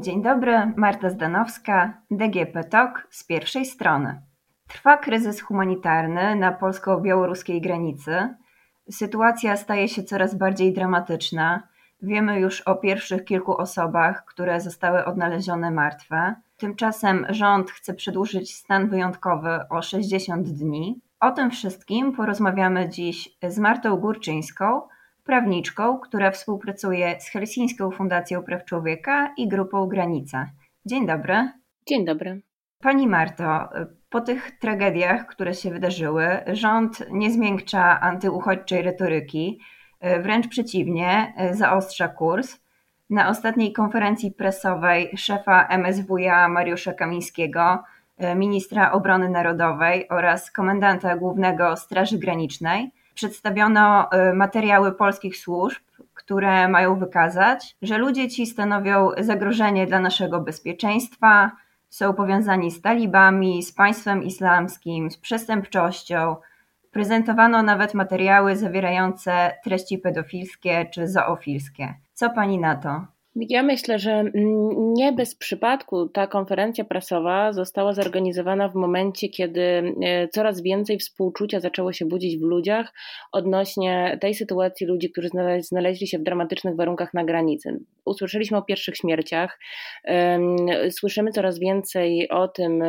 Dzień dobry, Marta Zdanowska, DGP TOK z pierwszej strony. Trwa kryzys humanitarny na polsko-białoruskiej granicy. Sytuacja staje się coraz bardziej dramatyczna. Wiemy już o pierwszych kilku osobach, które zostały odnalezione martwe. Tymczasem rząd chce przedłużyć stan wyjątkowy o 60 dni. O tym wszystkim porozmawiamy dziś z Martą Górczyńską, prawniczką, która współpracuje z Helsińską Fundacją Praw Człowieka i Grupą Granica. Dzień dobry. Dzień dobry. Pani Marto, po tych tragediach, które się wydarzyły, rząd nie zmiękcza antyuchodźczej retoryki, wręcz przeciwnie, zaostrza kurs. Na ostatniej konferencji prasowej szefa MSWiA Mariusza Kamińskiego, ministra obrony narodowej oraz komendanta głównego Straży Granicznej przedstawiono y, materiały polskich służb, które mają wykazać, że ludzie ci stanowią zagrożenie dla naszego bezpieczeństwa, są powiązani z talibami, z państwem islamskim, z przestępczością. Prezentowano nawet materiały zawierające treści pedofilskie czy zoofilskie. Co pani na to? Ja myślę, że mm, nie bez przypadku ta konferencja prasowa została zorganizowana w momencie, kiedy e, coraz więcej współczucia zaczęło się budzić w ludziach odnośnie tej sytuacji ludzi, którzy znaleźli się w dramatycznych warunkach na granicy. Usłyszeliśmy o pierwszych śmierciach, słyszymy coraz więcej o tym,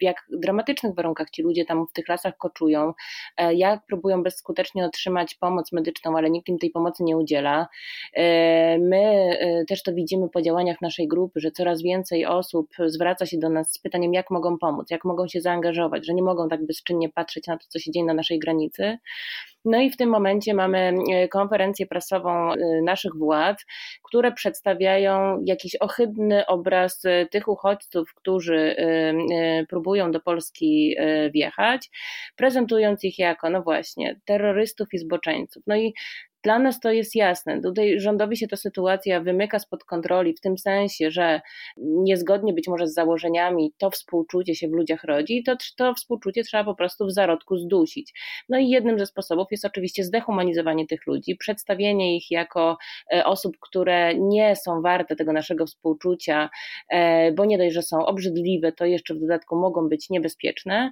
w jak dramatycznych warunkach ci ludzie tam w tych lasach koczują, e, jak próbują bezskutecznie otrzymać pomoc medyczną, ale nikt im tej pomocy nie udziela. E, my też to widzimy po działaniach naszej grupy, że coraz więcej osób zwraca się do nas z pytaniem, jak mogą pomóc, jak mogą się zaangażować, że nie mogą tak bezczynnie patrzeć na to, co się dzieje na naszej granicy. No i w tym momencie mamy e, konferencję prasową e, naszych władz, które przedstawiają jakiś ohydny obraz e, tych uchodźców, którzy próbują do Polski wjechać, prezentując ich jako, no właśnie, terrorystów i zboczeńców. No i dla nas to jest jasne. Tutaj rządowi się ta sytuacja wymyka spod kontroli w tym sensie, że niezgodnie być może z założeniami to współczucie się w ludziach rodzi i to, to współczucie trzeba po prostu w zarodku zdusić. No i jednym ze sposobów jest oczywiście zdehumanizowanie tych ludzi, przedstawienie ich jako e, osób, które nie są warte tego naszego współczucia, e, bo nie dość, że są obrzydliwe, to jeszcze w dodatku mogą być niebezpieczne.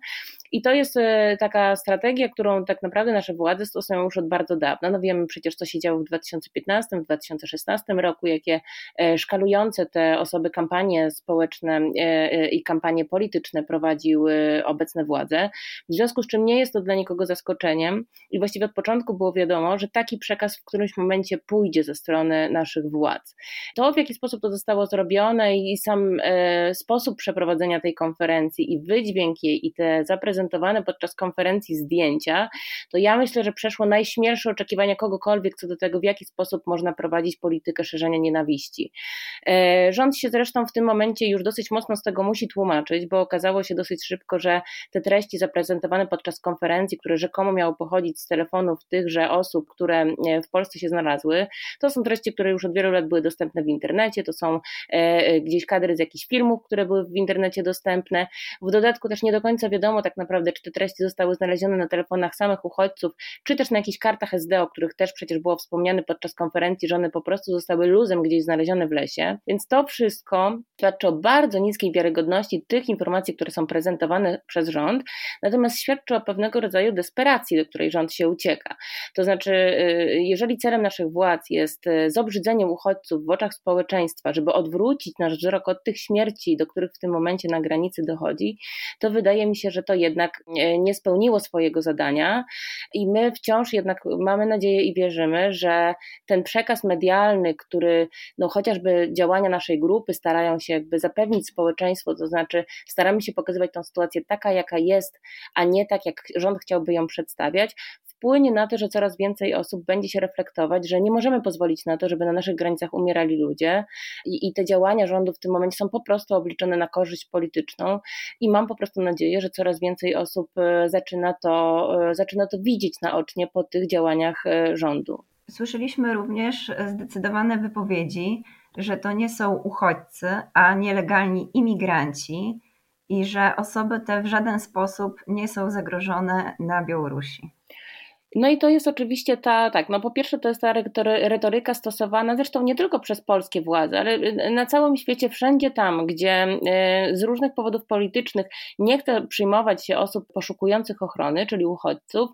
I to jest e, taka strategia, którą tak naprawdę nasze władze stosują już od bardzo dawna. No wiemy przecież, co się działo w 2015, w 2016 roku, jakie e, szkalujące te osoby kampanie społeczne e, i kampanie polityczne prowadziły obecne władze. W związku z czym nie jest to dla nikogo zaskoczeniem i właściwie od początku było wiadomo, że taki przekaz w którymś momencie pójdzie ze strony naszych władz. To, w jaki sposób to zostało zrobione i sam sposób przeprowadzenia tej konferencji i wydźwięk jej i te zaprezentowane podczas konferencji zdjęcia, to ja myślę, że przeszło najśmielsze oczekiwania kogokolwiek co do tego, w jaki sposób można prowadzić politykę szerzenia nienawiści. E, rząd się zresztą w tym momencie już dosyć mocno z tego musi tłumaczyć, bo okazało się dosyć szybko, że te treści zaprezentowane podczas konferencji, które rzekomo miały pochodzić z telefonów tychże osób, które e, w Polsce się znalazły, to są treści, które już od wielu lat były dostępne w internecie, to są e, gdzieś kadry z jakichś filmów, które były w internecie dostępne. W dodatku też nie do końca wiadomo tak naprawdę, naprawdę, czy te treści zostały znalezione na telefonach samych uchodźców, czy też na jakichś kartach SD, o których też przecież było wspomniane podczas konferencji, że one po prostu zostały luzem gdzieś znalezione w lesie. Więc to wszystko świadczy o bardzo niskiej wiarygodności tych informacji, które są prezentowane przez rząd, natomiast świadczy o pewnego rodzaju desperacji, do której rząd się ucieka. To znaczy, y, jeżeli celem naszych władz jest y, zobrzydzenie uchodźców w oczach społeczeństwa, żeby odwrócić nasz wzrok od tych śmierci, do których w tym momencie na granicy dochodzi, to wydaje mi się, że to jednak jednak nie spełniło swojego zadania i my wciąż jednak mamy nadzieję i wierzymy, że ten przekaz medialny, który no chociażby działania naszej grupy starają się jakby zapewnić społeczeństwo, to znaczy staramy się pokazywać tą sytuację taka, jaka jest, a nie tak, jak rząd chciałby ją przedstawiać, wpłynie na to, że coraz więcej osób będzie się reflektować, że nie możemy pozwolić na to, żeby na naszych granicach umierali ludzie i, i te działania rządu w tym momencie są po prostu obliczone na korzyść polityczną i mam po prostu nadzieję, że coraz więcej osób e, zaczyna to, e, zaczyna to widzieć naocznie po tych działaniach e, rządu. Słyszeliśmy również zdecydowane wypowiedzi, że to nie są uchodźcy, a nielegalni imigranci, i że osoby te w żaden sposób nie są zagrożone na Białorusi. No i to jest oczywiście ta, tak, no po pierwsze to jest ta retoryka stosowana zresztą nie tylko przez polskie władze, ale na całym świecie, wszędzie tam, gdzie e, z różnych powodów politycznych nie chce przyjmować się osób poszukujących ochrony, czyli uchodźców,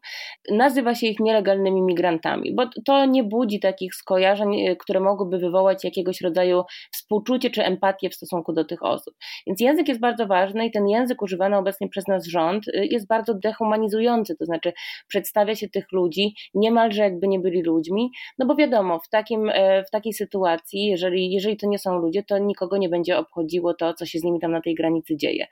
nazywa się ich nielegalnymi migrantami, bo to nie budzi takich skojarzeń, e, które mogłyby wywołać jakiegoś rodzaju współczucie czy empatię w stosunku do tych osób. Więc język jest bardzo ważny i ten język używany obecnie przez nas rząd e, jest bardzo dehumanizujący, to znaczy przedstawia się tych ludzi, niemalże jakby nie byli ludźmi, no bo wiadomo, w, takim, e, w takiej sytuacji, jeżeli, jeżeli to nie są ludzie, to nikogo nie będzie obchodziło to, co się z nimi tam na tej granicy dzieje.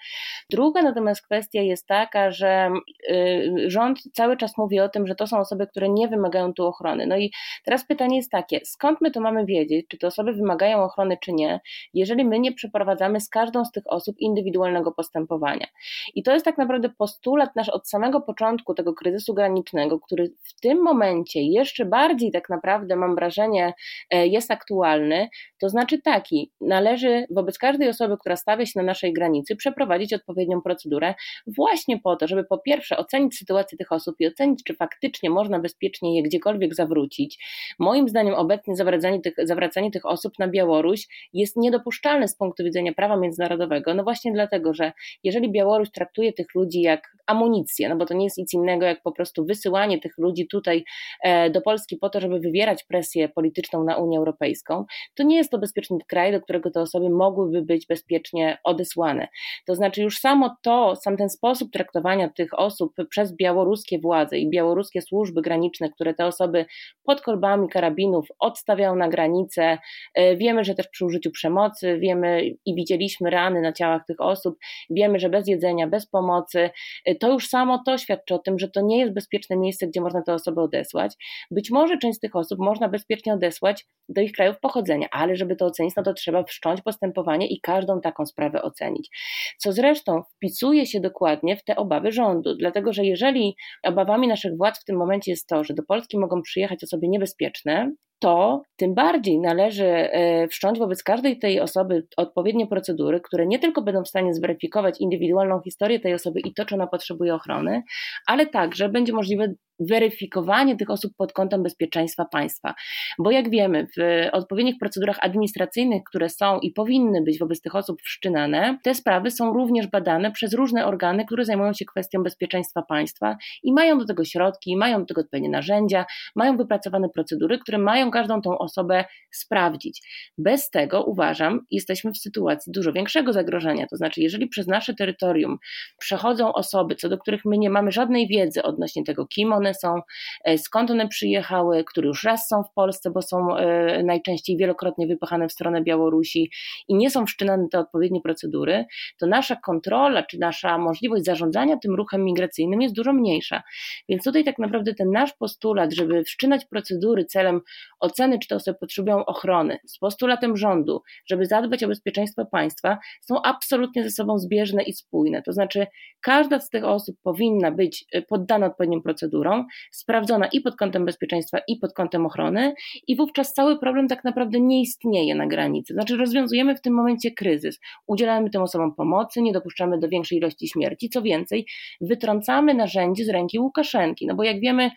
Druga natomiast kwestia jest taka, że y, rząd cały czas mówi o tym, że to są osoby, które nie wymagają tu ochrony. No i teraz pytanie jest takie, skąd my to mamy wiedzieć, czy te osoby wymagają ochrony, czy nie, jeżeli my nie przeprowadzamy z każdą z tych osób indywidualnego postępowania. I to jest tak naprawdę postulat nasz od samego początku tego kryzysu granicznego, który w tym momencie jeszcze bardziej tak naprawdę mam wrażenie e, jest aktualny, to znaczy taki, należy wobec każdej osoby, która stawia się na naszej granicy, przeprowadzić odpowiednią procedurę właśnie po to, żeby po pierwsze ocenić sytuację tych osób i ocenić, czy faktycznie można bezpiecznie je gdziekolwiek zawrócić. Moim zdaniem obecnie zawracanie tych, zawracanie tych osób na Białoruś jest niedopuszczalne z punktu widzenia prawa międzynarodowego, no właśnie dlatego, że jeżeli Białoruś traktuje tych ludzi jak amunicję, no bo to nie jest nic innego jak po prostu wysyłanie tych ludzi tutaj e, do Polski po to, żeby wywierać presję polityczną na Unię Europejską, to nie jest to bezpieczny kraj, do którego te osoby mogłyby być bezpiecznie odesłane. To znaczy już samo to, sam ten sposób traktowania tych osób przez białoruskie władze i białoruskie służby graniczne, które te osoby pod kolbami karabinów odstawiają na granicę, e, wiemy, że też przy użyciu przemocy, wiemy i widzieliśmy rany na ciałach tych osób, wiemy, że bez jedzenia, bez pomocy, e, to już samo to świadczy o tym, że to nie jest bezpieczne miejsce, gdzie można te osoby odesłać. Być może część z tych osób można bezpiecznie odesłać do ich krajów pochodzenia, ale żeby to ocenić, no to trzeba wszcząć postępowanie i każdą taką sprawę ocenić. Co zresztą wpisuje się dokładnie w te obawy rządu, dlatego że jeżeli obawami naszych władz w tym momencie jest to, że do Polski mogą przyjechać osoby niebezpieczne, to tym bardziej należy e, wszcząć wobec każdej tej osoby odpowiednie procedury, które nie tylko będą w stanie zweryfikować indywidualną historię tej osoby i to, czy ona potrzebuje ochrony, ale także będzie możliwe weryfikowanie tych osób pod kątem bezpieczeństwa państwa. Bo jak wiemy, w odpowiednich procedurach administracyjnych, które są i powinny być wobec tych osób wszczynane, te sprawy są również badane przez różne organy, które zajmują się kwestią bezpieczeństwa państwa i mają do tego środki, mają do tego odpowiednie narzędzia, mają wypracowane procedury, które mają każdą tą osobę sprawdzić. Bez tego uważam, jesteśmy w sytuacji dużo większego zagrożenia. To znaczy, jeżeli przez nasze terytorium przechodzą osoby, co do których my nie mamy żadnej wiedzy odnośnie tego, kim one są, e, skąd one przyjechały, które już raz są w Polsce, bo są e, najczęściej wielokrotnie wypychane w stronę Białorusi i nie są wszczynane te odpowiednie procedury, to nasza kontrola czy nasza możliwość zarządzania tym ruchem migracyjnym jest dużo mniejsza. Więc tutaj tak naprawdę ten nasz postulat, żeby wszczynać procedury celem oceny, czy te osoby potrzebują ochrony, z postulatem rządu, żeby zadbać o bezpieczeństwo państwa, są absolutnie ze sobą zbieżne i spójne. To znaczy, każda z tych osób powinna być e, poddana odpowiednim procedurom, sprawdzona i pod kątem bezpieczeństwa, i pod kątem ochrony, i wówczas cały problem tak naprawdę nie istnieje na granicy. Znaczy, rozwiązujemy w tym momencie kryzys, udzielamy tym osobom pomocy, nie dopuszczamy do większej ilości śmierci, co więcej, wytrącamy narzędzie z ręki Łukaszenki. No bo jak wiemy,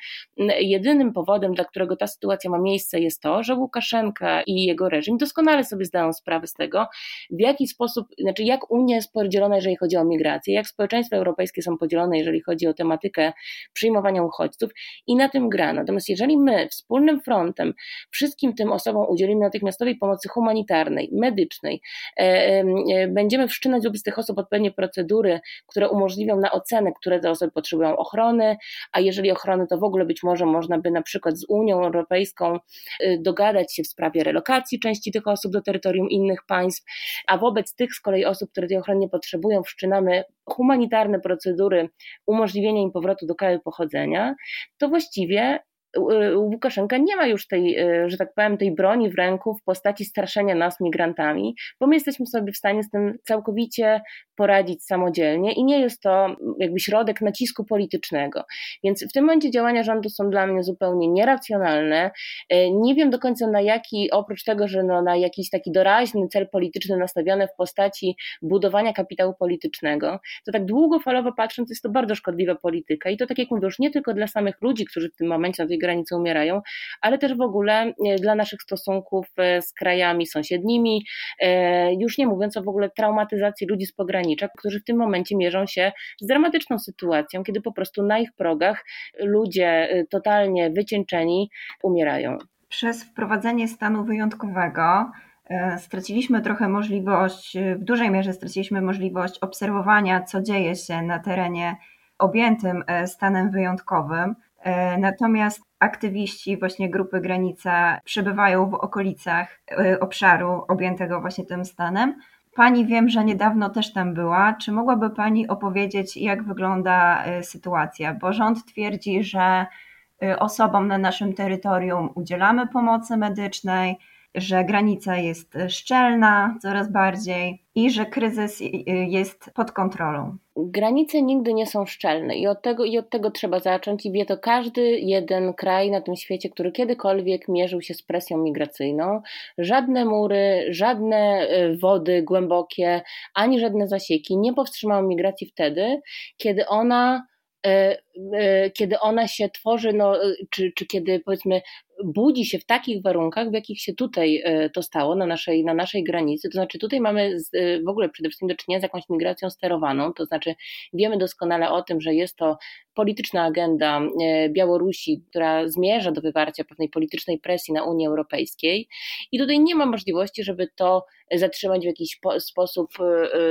jedynym powodem, dla którego ta sytuacja ma miejsce, jest to, że Łukaszenka i jego reżim doskonale sobie zdają sprawę z tego, w jaki sposób, znaczy jak Unia jest podzielona, jeżeli chodzi o migrację, jak społeczeństwa europejskie są podzielone, jeżeli chodzi o tematykę przyjmowania uchodźców i na tym gra. Natomiast jeżeli my wspólnym frontem wszystkim tym osobom udzielimy natychmiastowej pomocy humanitarnej, medycznej, e, e, będziemy wszczynać wobec tych osób odpowiednie procedury, które umożliwią na ocenę, które te osoby potrzebują ochrony, a jeżeli ochrony, to w ogóle być może można by na przykład z Unią Europejską e, dogadać się w sprawie relokacji części tych osób do terytorium innych państw, a wobec tych z kolei osób, które tej ochrony potrzebują, wszczynamy humanitarne procedury umożliwienia im powrotu do kraju pochodzenia, to właściwie Łukaszenka nie ma już tej, że tak powiem, tej broni w ręku w postaci straszenia nas migrantami, bo my jesteśmy sobie w stanie z tym całkowicie poradzić samodzielnie i nie jest to jakby środek nacisku politycznego. Więc w tym momencie działania rządu są dla mnie zupełnie nieracjonalne. Nie wiem do końca na jaki, oprócz tego, że no na jakiś taki doraźny cel polityczny nastawiony w postaci budowania kapitału politycznego, to tak długofalowo patrząc jest to bardzo szkodliwa polityka i to tak jak mówię, już nie tylko dla samych ludzi, którzy w tym momencie na tej granicy umierają, ale też w ogóle e, dla naszych stosunków e, z krajami sąsiednimi, e, już nie mówiąc o w ogóle traumatyzacji ludzi z pogranicza, którzy w tym momencie mierzą się z dramatyczną sytuacją, kiedy po prostu na ich progach ludzie totalnie wycieńczeni umierają. Przez wprowadzenie stanu wyjątkowego straciliśmy trochę możliwość, w dużej mierze straciliśmy możliwość obserwowania, co dzieje się na terenie objętym stanem wyjątkowym. E, natomiast aktywiści właśnie grupy Granica przebywają w okolicach e, obszaru objętego właśnie tym stanem. Pani wiem, że niedawno też tam była. Czy mogłaby Pani opowiedzieć, jak wygląda e, sytuacja? Bo rząd twierdzi, że osobom na naszym terytorium udzielamy pomocy medycznej, że granica jest szczelna coraz bardziej i że kryzys jest pod kontrolą. Granice nigdy nie są szczelne i od, tego, i od tego trzeba zacząć i wie to każdy jeden kraj na tym świecie, który kiedykolwiek mierzył się z presją migracyjną. Żadne mury, żadne e, wody głębokie, ani żadne zasieki nie powstrzymały migracji wtedy, kiedy ona e, kiedy ona się tworzy, no, czy, czy kiedy powiedzmy budzi się w takich warunkach, w jakich się tutaj e, to stało, na naszej, na naszej granicy. To znaczy, tutaj mamy e, w ogóle przede wszystkim do czynienia z jakąś migracją sterowaną, to znaczy wiemy doskonale o tym, że jest to polityczna agenda e, Białorusi, która zmierza do wywarcia pewnej politycznej presji na Unii Europejskiej i tutaj nie ma możliwości, żeby to zatrzymać w jakiś sposób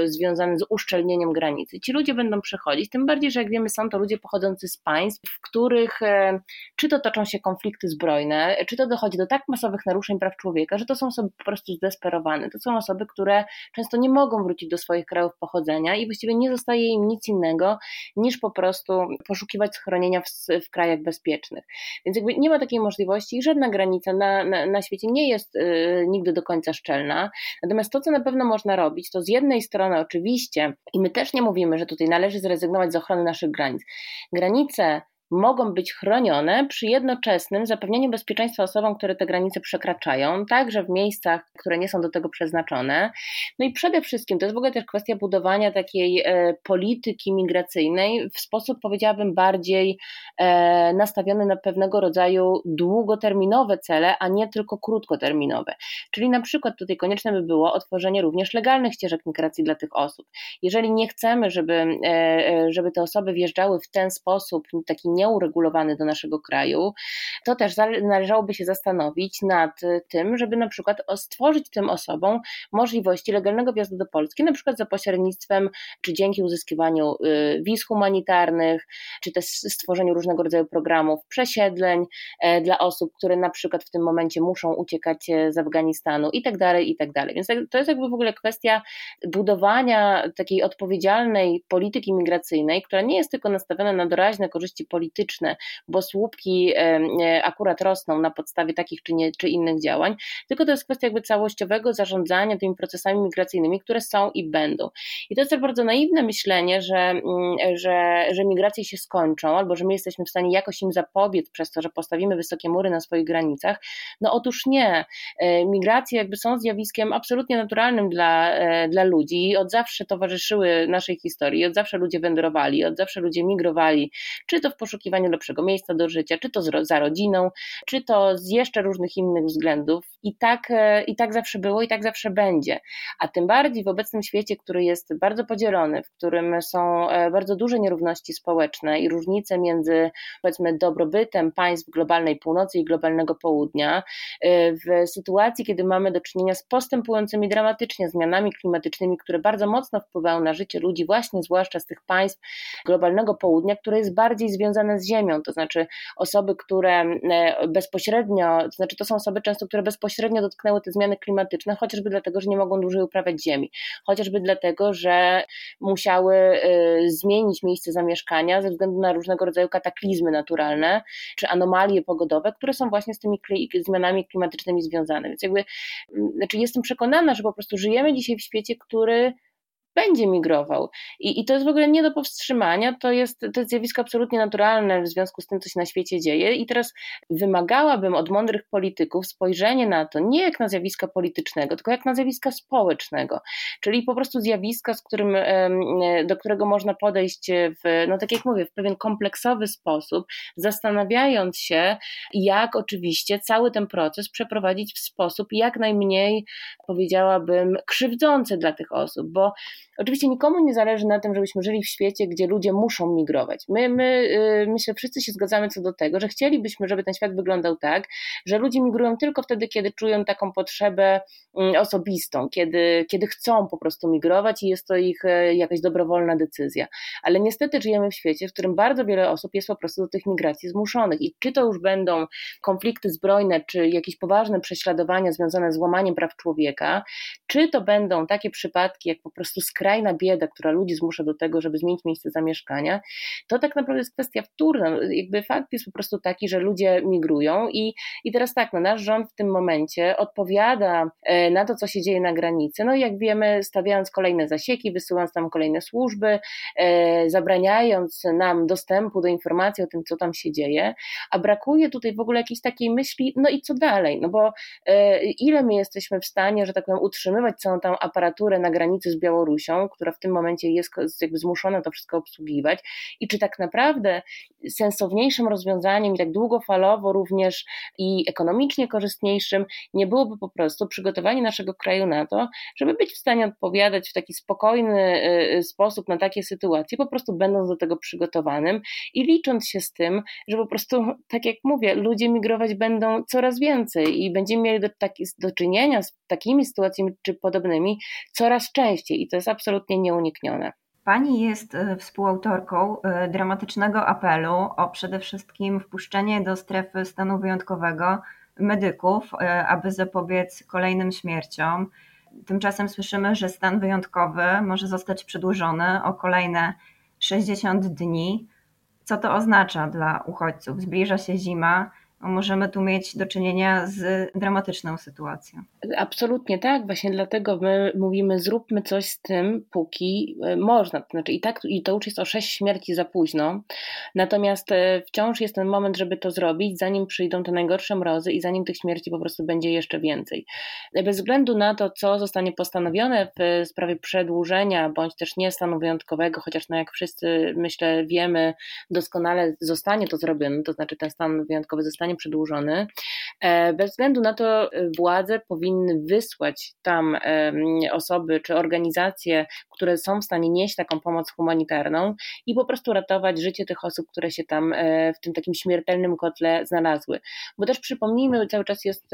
związany z uszczelnieniem granicy. Ci ludzie będą przechodzić, tym bardziej, że jak wiemy, są to ludzie pochodzący z państw, w których czy to toczą się konflikty zbrojne, czy to dochodzi do tak masowych naruszeń praw człowieka, że to są osoby po prostu zdesperowane. To są osoby, które często nie mogą wrócić do swoich krajów pochodzenia i właściwie nie zostaje im nic innego niż po prostu poszukiwać schronienia w, w krajach bezpiecznych. Więc jakby nie ma takiej możliwości i żadna granica na, na, na świecie nie jest y, nigdy do końca szczelna. Natomiast to, co na pewno można robić, to z jednej strony oczywiście, i my też nie mówimy, że tutaj należy zrezygnować z ochrony naszych granic. Granice mogą być chronione przy jednoczesnym zapewnieniu bezpieczeństwa osobom, które te granice przekraczają, także w miejscach, które nie są do tego przeznaczone. No i przede wszystkim to jest w ogóle też kwestia budowania takiej e, polityki migracyjnej w sposób, powiedziałabym, bardziej e, nastawiony na pewnego rodzaju długoterminowe cele, a nie tylko krótkoterminowe. Czyli na przykład tutaj konieczne by było otworzenie również legalnych ścieżek migracji dla tych osób. Jeżeli nie chcemy, żeby, e, żeby te osoby wjeżdżały w ten sposób, taki nie nieuregulowany do naszego kraju, to też należałoby się zastanowić nad tym, żeby na przykład stworzyć tym osobom możliwości legalnego wjazdu do Polski, na przykład za pośrednictwem, czy dzięki uzyskiwaniu y, wiz humanitarnych, czy też stworzeniu różnego rodzaju programów przesiedleń e, dla osób, które na przykład w tym momencie muszą uciekać e, z Afganistanu i tak dalej, i tak dalej. Więc to jest jakby w ogóle kwestia budowania takiej odpowiedzialnej polityki migracyjnej, która nie jest tylko nastawiona na doraźne korzyści polityczne, polityczne, bo słupki akurat rosną na podstawie takich czy, nie, czy innych działań, tylko to jest kwestia jakby całościowego zarządzania tymi procesami migracyjnymi, które są i będą. I to jest bardzo naiwne myślenie, że, mm, że, że migracje się skończą, albo że my jesteśmy w stanie jakoś im zapobiec przez to, że postawimy wysokie mury na swoich granicach. No otóż nie. E, migracje jakby są zjawiskiem absolutnie naturalnym dla, e, dla ludzi. Od zawsze towarzyszyły naszej historii, od zawsze ludzie wędrowali, od zawsze ludzie migrowali, czy to w poszukiwaniu poszukiwaniu lepszego miejsca do życia, czy to za rodziną, czy to z jeszcze różnych innych względów. I tak, e, I tak zawsze było i tak zawsze będzie. A tym bardziej w obecnym świecie, który jest bardzo podzielony, w którym są e, bardzo duże nierówności społeczne i różnice między powiedzmy dobrobytem państw globalnej północy i globalnego południa, e, w sytuacji, kiedy mamy do czynienia z postępującymi dramatycznie zmianami klimatycznymi, które bardzo mocno wpływają na życie ludzi, właśnie zwłaszcza z tych państw globalnego południa, które jest bardziej związane związane z ziemią, to znaczy osoby, które bezpośrednio, to znaczy to są osoby często, które bezpośrednio dotknęły te zmiany klimatyczne, chociażby dlatego, że nie mogą dłużej uprawiać ziemi, chociażby dlatego, że musiały zmienić miejsce zamieszkania ze względu na różnego rodzaju kataklizmy naturalne czy anomalie pogodowe, które są właśnie z tymi zmianami klimatycznymi związane. Więc jakby, znaczy jestem przekonana, że po prostu żyjemy dzisiaj w świecie, który będzie migrował. I, I to jest w ogóle nie do powstrzymania, to jest, to jest zjawisko absolutnie naturalne w związku z tym, co się na świecie dzieje. I teraz wymagałabym od mądrych polityków spojrzenie na to nie jak na zjawiska politycznego, tylko jak na zjawiska społecznego, czyli po prostu zjawiska, z którym, do którego można podejść w, no tak jak mówię, w pewien kompleksowy sposób, zastanawiając się, jak oczywiście cały ten proces przeprowadzić w sposób jak najmniej, powiedziałabym, krzywdzący dla tych osób, bo Oczywiście nikomu nie zależy na tym, żebyśmy żyli w świecie, gdzie ludzie muszą migrować. My, my y, myślę, wszyscy się zgadzamy co do tego, że chcielibyśmy, żeby ten świat wyglądał tak, że ludzie migrują tylko wtedy, kiedy czują taką potrzebę mm, osobistą, kiedy, kiedy chcą po prostu migrować i jest to ich e, jakaś dobrowolna decyzja. Ale niestety żyjemy w świecie, w którym bardzo wiele osób jest po prostu do tych migracji zmuszonych. I czy to już będą konflikty zbrojne, czy jakieś poważne prześladowania związane z łamaniem praw człowieka, czy to będą takie przypadki, jak po prostu skrajna bieda, która ludzi zmusza do tego, żeby zmienić miejsce zamieszkania, to tak naprawdę jest kwestia wtórna. Jakby fakt jest po prostu taki, że ludzie migrują i, i teraz tak, no nasz rząd w tym momencie odpowiada e, na to, co się dzieje na granicy. No jak wiemy, stawiając kolejne zasieki, wysyłając tam kolejne służby, e, zabraniając nam dostępu do informacji o tym, co tam się dzieje, a brakuje tutaj w ogóle jakiejś takiej myśli, no i co dalej, no bo e, ile my jesteśmy w stanie, że tak powiem, utrzymywać całą tą aparaturę na granicy z Białorusią, która w tym momencie jest jakby zmuszona to wszystko obsługiwać. I czy tak naprawdę sensowniejszym rozwiązaniem i tak długofalowo również i ekonomicznie korzystniejszym nie byłoby po prostu przygotowanie naszego kraju na to, żeby być w stanie odpowiadać w taki spokojny y, sposób na takie sytuacje, po prostu będąc do tego przygotowanym i licząc się z tym, że po prostu, tak jak mówię, ludzie migrować będą coraz więcej i będziemy mieli do, do czynienia z takimi sytuacjami czy podobnymi coraz częściej. I to jest absolutnie nieuniknione. Pani jest e, współautorką e, dramatycznego apelu o przede wszystkim wpuszczenie do strefy stanu wyjątkowego medyków, e, aby zapobiec kolejnym śmierciom. Tymczasem słyszymy, że stan wyjątkowy może zostać przedłużony o kolejne 60 dni. Co to oznacza dla uchodźców? Zbliża się zima, możemy tu mieć do czynienia z dramatyczną sytuacją. Absolutnie tak, właśnie dlatego my mówimy, zróbmy coś z tym, póki e, można. Znaczy, i tak, i to już jest o sześć śmierci za późno. Natomiast e, wciąż jest ten moment, żeby to zrobić, zanim przyjdą te najgorsze mrozy i zanim tych śmierci po prostu będzie jeszcze więcej. Bez względu na to, co zostanie postanowione w sprawie przedłużenia bądź też nie stanu wyjątkowego, chociaż no jak wszyscy myślę wiemy, doskonale zostanie to zrobione, to znaczy ten stan wyjątkowy zostanie przedłużony. E, bez względu na to władze powinny wysłać tam osoby czy organizacje, które są w stanie nieść taką pomoc humanitarną i po prostu ratować życie tych osób, które się tam e, w tym takim śmiertelnym kotle znalazły. Bo też przypomnijmy, cały czas jest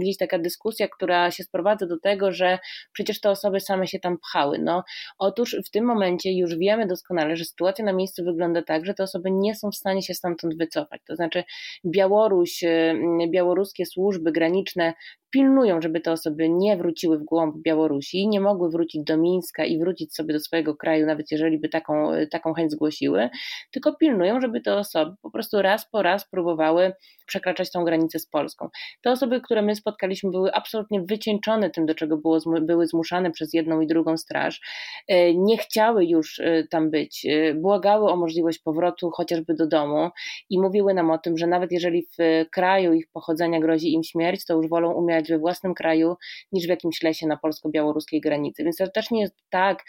gdzieś taka dyskusja, która się sprowadza do tego, że przecież te osoby same się tam pchały. No, otóż w tym momencie już wiemy doskonale, że sytuacja na miejscu wygląda tak, że te osoby nie są w stanie się stamtąd wycofać. To znaczy Białoruś, białoruskie służby graniczne pilnują, żeby te osoby nie wróciły w głąb Białorusi, nie mogły wrócić do Mińska i wrócić sobie do swojego kraju, nawet jeżeli by taką, taką chęć zgłosiły, tylko pilnują, żeby te osoby po prostu raz po raz próbowały przekraczać tą granicę z Polską. Te osoby, które my spotkaliśmy, były absolutnie wycieńczone tym, do czego było, były zmuszane przez jedną i drugą straż. E, nie chciały już e, tam być, e, błagały o możliwość powrotu chociażby do domu i mówiły nam o tym, że nawet jeżeli w kraju ich pochodzenia grozi im śmierć, to już wolą umierać we własnym kraju niż w jakimś lesie na polsko-białoruskiej granicy. Więc to też nie jest tak,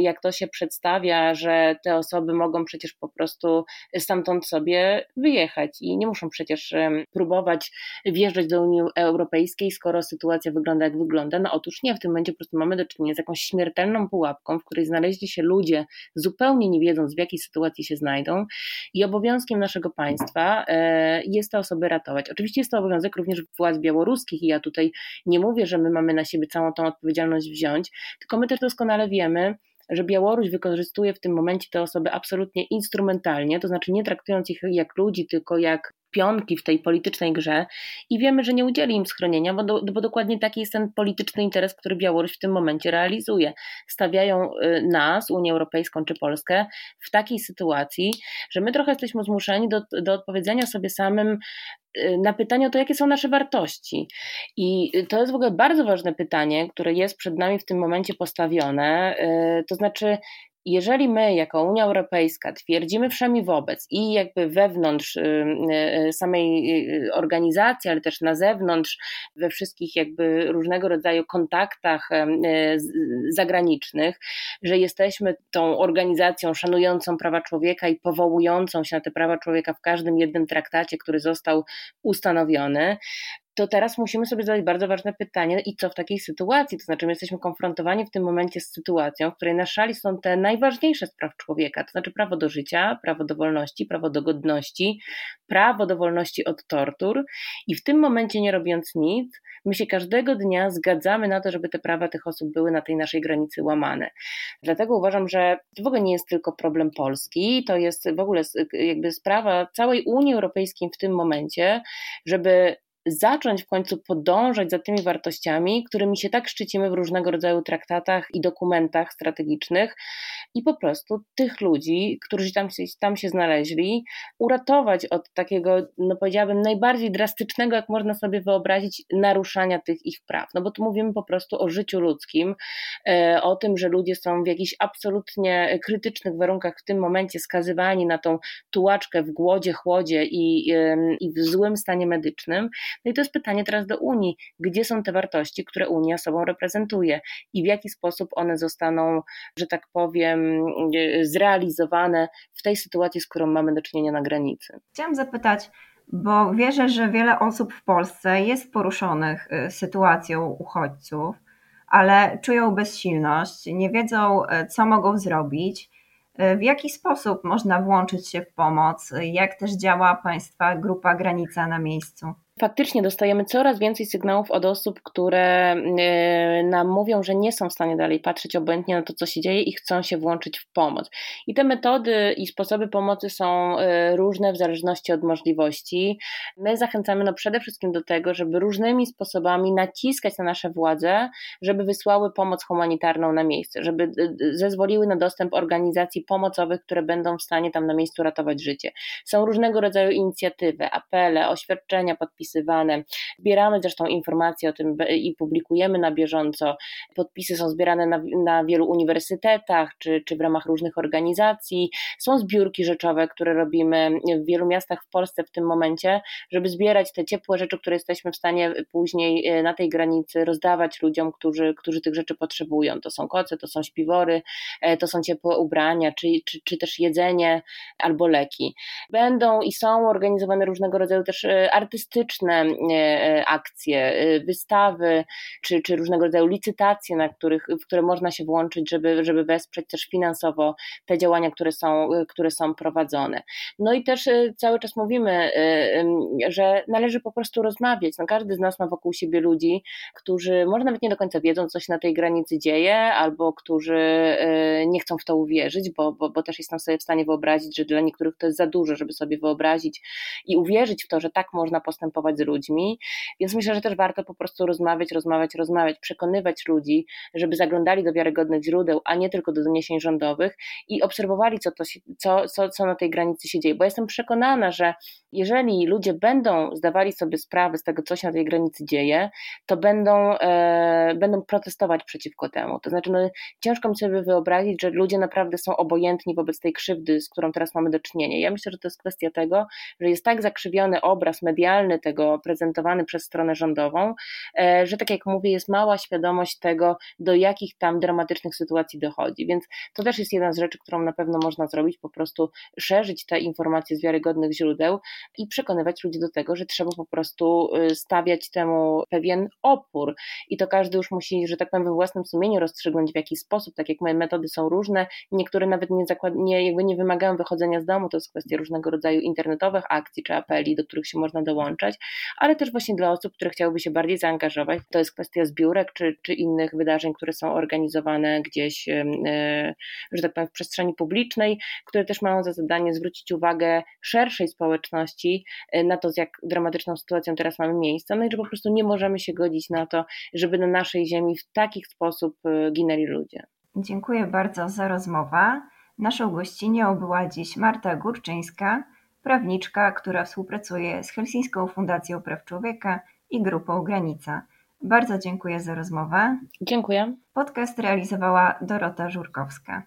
jak to się przedstawia, że te osoby mogą przecież po prostu stamtąd sobie wyjechać i nie muszą przecież próbować wjeżdżać do Unii Europejskiej, skoro sytuacja wygląda jak wygląda. No otóż nie, w tym momencie po prostu mamy do czynienia z jakąś śmiertelną pułapką, w której znaleźli się ludzie zupełnie nie wiedząc w jakiej sytuacji się znajdą i obowiązkiem naszego państwa e, jest te osoby ratować. Oczywiście jest to obowiązek również władz białoruskich i ja tutaj nie mówię, że my mamy na siebie całą tą odpowiedzialność wziąć, tylko my też doskonale wiemy, że Białoruś wykorzystuje w tym momencie te osoby absolutnie instrumentalnie, to znaczy nie traktując ich jak ludzi, tylko jak pionki w tej politycznej grze i wiemy, że nie udzieli im schronienia, bo, do, bo dokładnie taki jest ten polityczny interes, który Białoruś w tym momencie realizuje. Stawiają y, nas, Unię Europejską czy Polskę, w takiej sytuacji, że my trochę jesteśmy zmuszeni do, do odpowiedzenia sobie samym y, na pytanie o to, jakie są nasze wartości. I to jest w ogóle bardzo ważne pytanie, które jest przed nami w tym momencie postawione. Y, to znaczy, jeżeli my, jako Unia Europejska, twierdzimy wszemi wobec i jakby wewnątrz y, y, samej y, organizacji, ale też na zewnątrz, we wszystkich jakby różnego rodzaju kontaktach zagranicznych, że jesteśmy tą organizacją szanującą prawa człowieka i powołującą się na te prawa człowieka w każdym jednym traktacie, który został ustanowiony, to teraz musimy sobie zadać bardzo ważne pytanie, i co w takiej sytuacji? To znaczy, my jesteśmy konfrontowani w tym momencie z sytuacją, w której na szali są te najważniejsze spraw człowieka, to znaczy prawo do życia, prawo do wolności, prawo do godności, prawo do wolności od tortur, i w tym momencie, nie robiąc nic, my się każdego dnia zgadzamy na to, żeby te prawa tych osób były na tej naszej granicy łamane. Dlatego uważam, że to w ogóle nie jest tylko problem Polski, to jest w ogóle jakby sprawa całej Unii Europejskiej w tym momencie, żeby zacząć w końcu podążać za tymi wartościami, którymi się tak szczycimy w różnego rodzaju traktatach i dokumentach strategicznych i po prostu tych ludzi, którzy tam się, tam się znaleźli, uratować od takiego, no powiedziałabym, najbardziej drastycznego, jak można sobie wyobrazić, naruszania tych ich praw. No bo tu mówimy po prostu o życiu ludzkim, e, o tym, że ludzie są w jakichś absolutnie krytycznych warunkach w tym momencie skazywani na tą tułaczkę w głodzie, chłodzie i, i w złym stanie medycznym. No i to jest pytanie teraz do Unii, gdzie są te wartości, które Unia sobą reprezentuje i w jaki sposób one zostaną, że tak powiem, zrealizowane w tej sytuacji, z którą mamy do czynienia na granicy. Chciałam zapytać, bo wierzę, że wiele osób w Polsce jest poruszonych y, sytuacją uchodźców, ale czują bezsilność, nie wiedzą, y, co mogą zrobić. Y, w jaki sposób można włączyć się w pomoc? Jak też działa Państwa grupa Granica na miejscu? Faktycznie dostajemy coraz więcej sygnałów od osób, które e, nam mówią, że nie są w stanie dalej patrzeć obojętnie na to, co się dzieje i chcą się włączyć w pomoc. I te metody i sposoby pomocy są e, różne w zależności od możliwości. My zachęcamy no przede wszystkim do tego, żeby różnymi sposobami naciskać na nasze władze, żeby wysłały pomoc humanitarną na miejsce, żeby zezwoliły na dostęp organizacji pomocowych, które będą w stanie tam na miejscu ratować życie. Są różnego rodzaju inicjatywy, apele, oświadczenia, podpisy podpisywane. Zbieramy zresztą informacje o tym i publikujemy na bieżąco. Podpisy są zbierane na, na wielu uniwersytetach czy, czy w ramach różnych organizacji. Są zbiórki rzeczowe, które robimy w wielu miastach w Polsce w tym momencie, żeby zbierać te ciepłe rzeczy, które jesteśmy w stanie później e, na tej granicy rozdawać ludziom, którzy, którzy tych rzeczy potrzebują. To są koce, to są śpiwory, e, to są ciepłe ubrania, czy, czy, czy też jedzenie albo leki. Będą i są organizowane różnego rodzaju też e, artystyczne E, e, akcje, e, wystawy, czy, czy różnego rodzaju licytacje, na których, w które można się włączyć, żeby, żeby wesprzeć też finansowo te działania, które są, które są prowadzone. No i też cały czas mówimy, że należy po prostu rozmawiać. No każdy z nas ma wokół siebie ludzi, którzy może nawet nie do końca wiedzą, co się na tej granicy dzieje, albo którzy nie chcą w to uwierzyć, bo, bo, bo też jestem sobie w stanie wyobrazić, że dla niektórych to jest za dużo, żeby sobie wyobrazić i uwierzyć w to, że tak można postępować z ludźmi, więc myślę, że też warto po prostu rozmawiać, rozmawiać, rozmawiać, przekonywać ludzi, żeby zaglądali do wiarygodnych źródeł, a nie tylko do doniesień rządowych i obserwowali, co, to się, co, co, co na tej granicy się dzieje. Bo jestem przekonana, że jeżeli ludzie będą zdawali sobie sprawę z tego, co się na tej granicy dzieje, to będą, e, będą protestować przeciwko temu. To znaczy, no, ciężko mi sobie wyobrazić, że ludzie naprawdę są obojętni wobec tej krzywdy, z którą teraz mamy do czynienia. Ja myślę, że to jest kwestia tego, że jest tak zakrzywiony obraz medialny tego, tego prezentowany przez stronę rządową, e, że tak jak mówię, jest mała świadomość tego, do jakich tam dramatycznych sytuacji dochodzi. Więc to też jest jedna z rzeczy, którą na pewno można zrobić, po prostu szerzyć te informacje z wiarygodnych źródeł, i przekonywać ludzi do tego, że trzeba po prostu y, stawiać temu pewien opór. I to każdy już musi, że tak powiem, we własnym sumieniu rozstrzygnąć w jaki sposób, tak jak moje metody są różne, niektóre nawet nie, zakład, nie, jakby nie wymagają wychodzenia z domu, to jest kwestia różnego rodzaju internetowych akcji czy apeli, do których się można dołączać, ale też właśnie dla osób, które chciałyby się bardziej zaangażować, to jest kwestia zbiórek czy, czy innych wydarzeń, które są organizowane gdzieś, y, że tak powiem, w przestrzeni publicznej, które też mają za zadanie zwrócić uwagę szerszej społeczności y, na to, z jak dramatyczną sytuacją teraz mamy miejsce, no i że po prostu nie możemy się godzić na to, żeby na naszej ziemi w taki sposób y, ginęli ludzie. Dziękuję bardzo za rozmowę. Naszą gościnią była dziś Marta Górczyńska, prawniczka, która współpracuje z Helsińską Fundacją Praw Człowieka i Grupą Granica. Bardzo dziękuję za rozmowę. Dziękuję. Podcast realizowała Dorota Żurkowska.